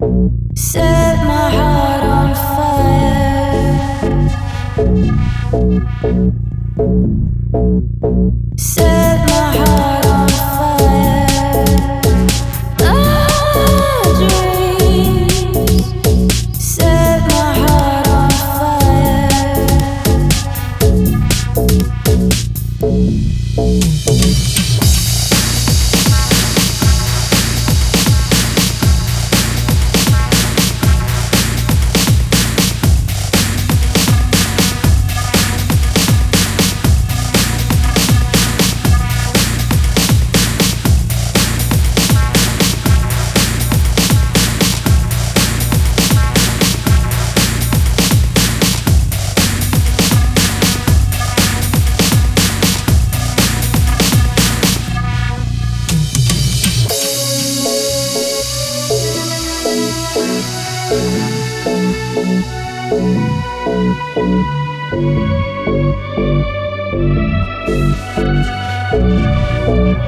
Set my heart on fire.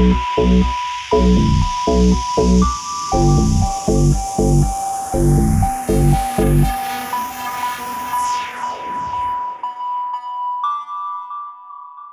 Thank you.